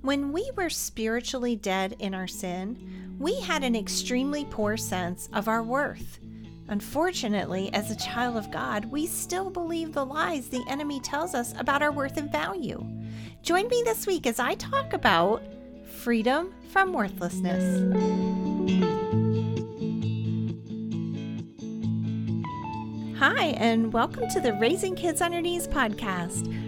When we were spiritually dead in our sin, we had an extremely poor sense of our worth. Unfortunately, as a child of God, we still believe the lies the enemy tells us about our worth and value. Join me this week as I talk about freedom from worthlessness. Hi, and welcome to the Raising Kids on Your Knees podcast.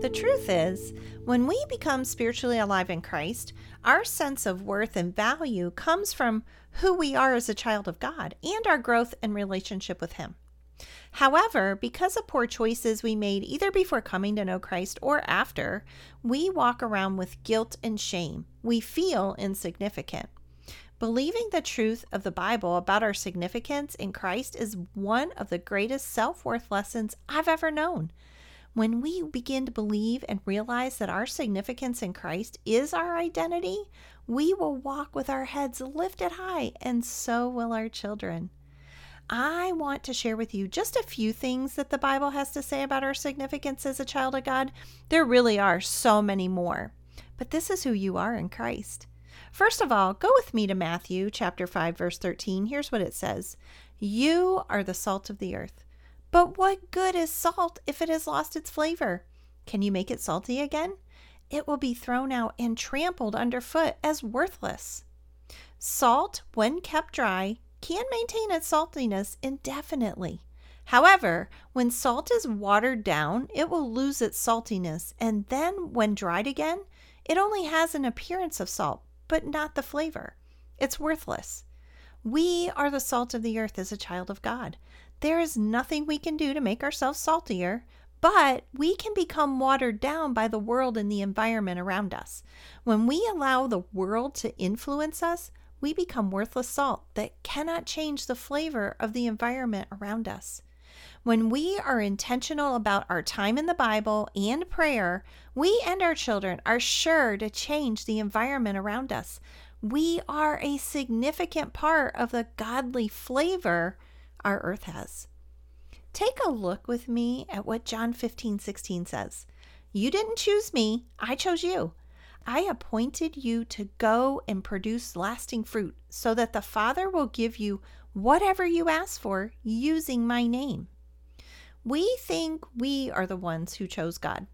The truth is, when we become spiritually alive in Christ, our sense of worth and value comes from who we are as a child of God and our growth and relationship with Him. However, because of poor choices we made either before coming to know Christ or after, we walk around with guilt and shame. We feel insignificant. Believing the truth of the Bible about our significance in Christ is one of the greatest self worth lessons I've ever known. When we begin to believe and realize that our significance in Christ is our identity, we will walk with our heads lifted high, and so will our children. I want to share with you just a few things that the Bible has to say about our significance as a child of God. There really are so many more, but this is who you are in Christ. First of all, go with me to Matthew chapter 5 verse 13. Here's what it says. You are the salt of the earth. But what good is salt if it has lost its flavor? Can you make it salty again? It will be thrown out and trampled underfoot as worthless. Salt, when kept dry, can maintain its saltiness indefinitely. However, when salt is watered down, it will lose its saltiness, and then when dried again, it only has an appearance of salt, but not the flavor. It's worthless. We are the salt of the earth as a child of God. There is nothing we can do to make ourselves saltier, but we can become watered down by the world and the environment around us. When we allow the world to influence us, we become worthless salt that cannot change the flavor of the environment around us. When we are intentional about our time in the Bible and prayer, we and our children are sure to change the environment around us. We are a significant part of the godly flavor our earth has. Take a look with me at what John 15, 16 says. You didn't choose me, I chose you. I appointed you to go and produce lasting fruit so that the Father will give you whatever you ask for using my name. We think we are the ones who chose God.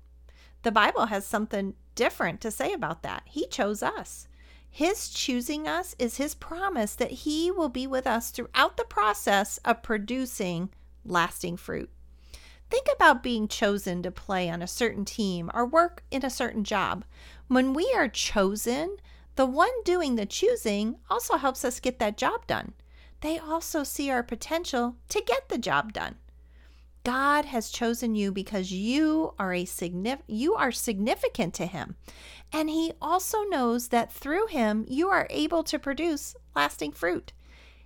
The Bible has something different to say about that. He chose us. His choosing us is His promise that He will be with us throughout the process of producing lasting fruit. Think about being chosen to play on a certain team or work in a certain job. When we are chosen, the one doing the choosing also helps us get that job done. They also see our potential to get the job done. God has chosen you because you are a signif- you are significant to him. And he also knows that through him you are able to produce lasting fruit.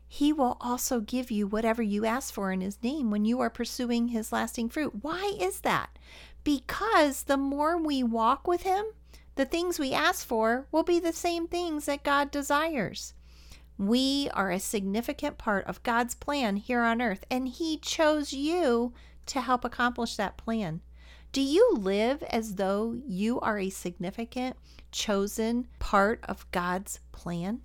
He will also give you whatever you ask for in his name when you are pursuing his lasting fruit. Why is that? Because the more we walk with him, the things we ask for will be the same things that God desires. We are a significant part of God's plan here on earth, and He chose you to help accomplish that plan. Do you live as though you are a significant, chosen part of God's plan?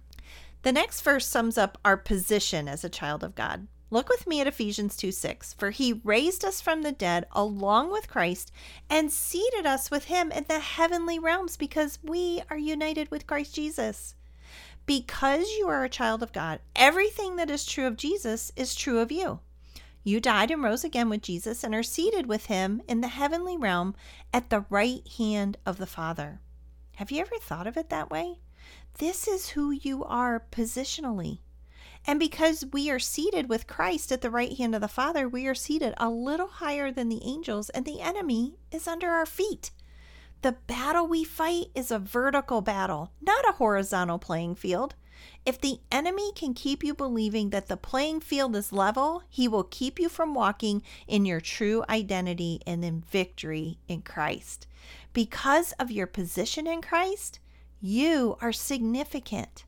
The next verse sums up our position as a child of God. Look with me at Ephesians 2 6. For he raised us from the dead along with Christ and seated us with him in the heavenly realms because we are united with Christ Jesus. Because you are a child of God, everything that is true of Jesus is true of you. You died and rose again with Jesus and are seated with him in the heavenly realm at the right hand of the Father. Have you ever thought of it that way? This is who you are positionally. And because we are seated with Christ at the right hand of the Father, we are seated a little higher than the angels, and the enemy is under our feet. The battle we fight is a vertical battle, not a horizontal playing field. If the enemy can keep you believing that the playing field is level, he will keep you from walking in your true identity and in victory in Christ. Because of your position in Christ, you are significant.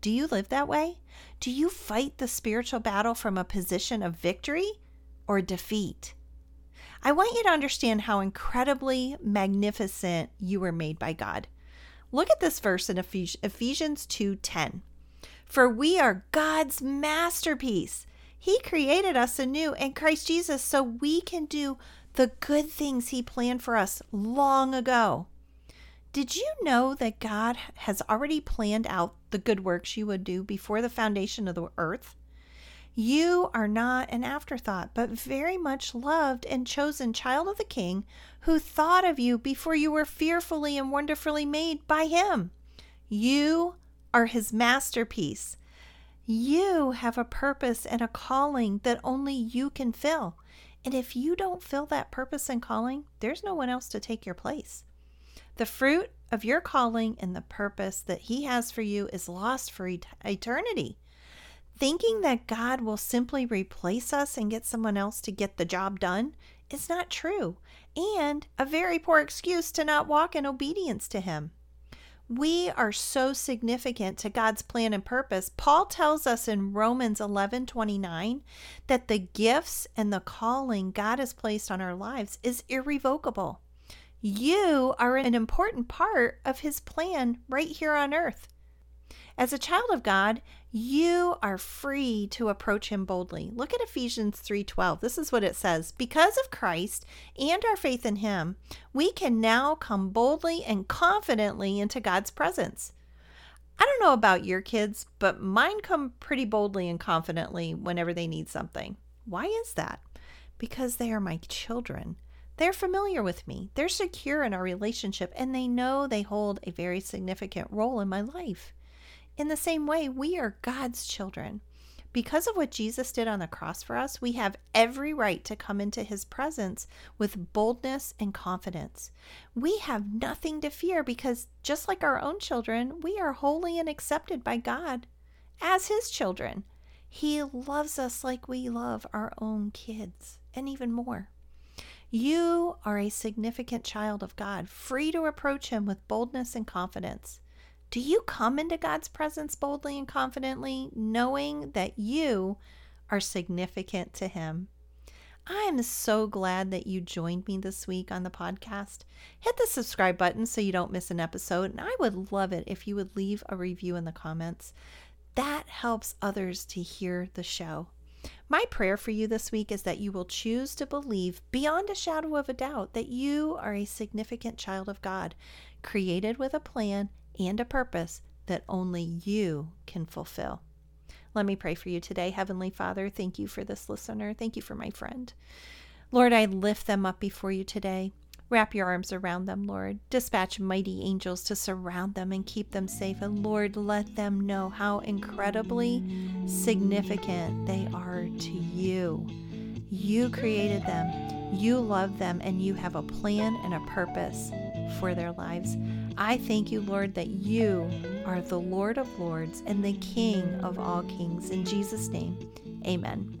Do you live that way? Do you fight the spiritual battle from a position of victory or defeat? I want you to understand how incredibly magnificent you were made by God. Look at this verse in Ephesians 2:10. For we are God's masterpiece. He created us anew in Christ Jesus so we can do the good things he planned for us long ago. Did you know that God has already planned out the good works you would do before the foundation of the earth? You are not an afterthought, but very much loved and chosen child of the King who thought of you before you were fearfully and wonderfully made by Him. You are His masterpiece. You have a purpose and a calling that only you can fill. And if you don't fill that purpose and calling, there's no one else to take your place. The fruit of your calling and the purpose that He has for you is lost for eternity. Thinking that God will simply replace us and get someone else to get the job done is not true and a very poor excuse to not walk in obedience to Him. We are so significant to God's plan and purpose. Paul tells us in Romans 11 29 that the gifts and the calling God has placed on our lives is irrevocable. You are an important part of His plan right here on earth. As a child of God, you are free to approach him boldly. Look at Ephesians 3:12. This is what it says. Because of Christ and our faith in him, we can now come boldly and confidently into God's presence. I don't know about your kids, but mine come pretty boldly and confidently whenever they need something. Why is that? Because they are my children. They're familiar with me. They're secure in our relationship and they know they hold a very significant role in my life. In the same way, we are God's children. Because of what Jesus did on the cross for us, we have every right to come into his presence with boldness and confidence. We have nothing to fear because, just like our own children, we are holy and accepted by God as his children. He loves us like we love our own kids, and even more. You are a significant child of God, free to approach him with boldness and confidence. Do you come into God's presence boldly and confidently, knowing that you are significant to Him? I am so glad that you joined me this week on the podcast. Hit the subscribe button so you don't miss an episode, and I would love it if you would leave a review in the comments. That helps others to hear the show. My prayer for you this week is that you will choose to believe beyond a shadow of a doubt that you are a significant child of God, created with a plan and a purpose that only you can fulfill. Let me pray for you today. Heavenly Father, thank you for this listener. Thank you for my friend. Lord, I lift them up before you today. Wrap your arms around them, Lord. Dispatch mighty angels to surround them and keep them safe. And Lord, let them know how incredibly significant they are to you. You created them, you love them, and you have a plan and a purpose for their lives. I thank you, Lord, that you are the Lord of Lords and the King of all kings. In Jesus' name, amen.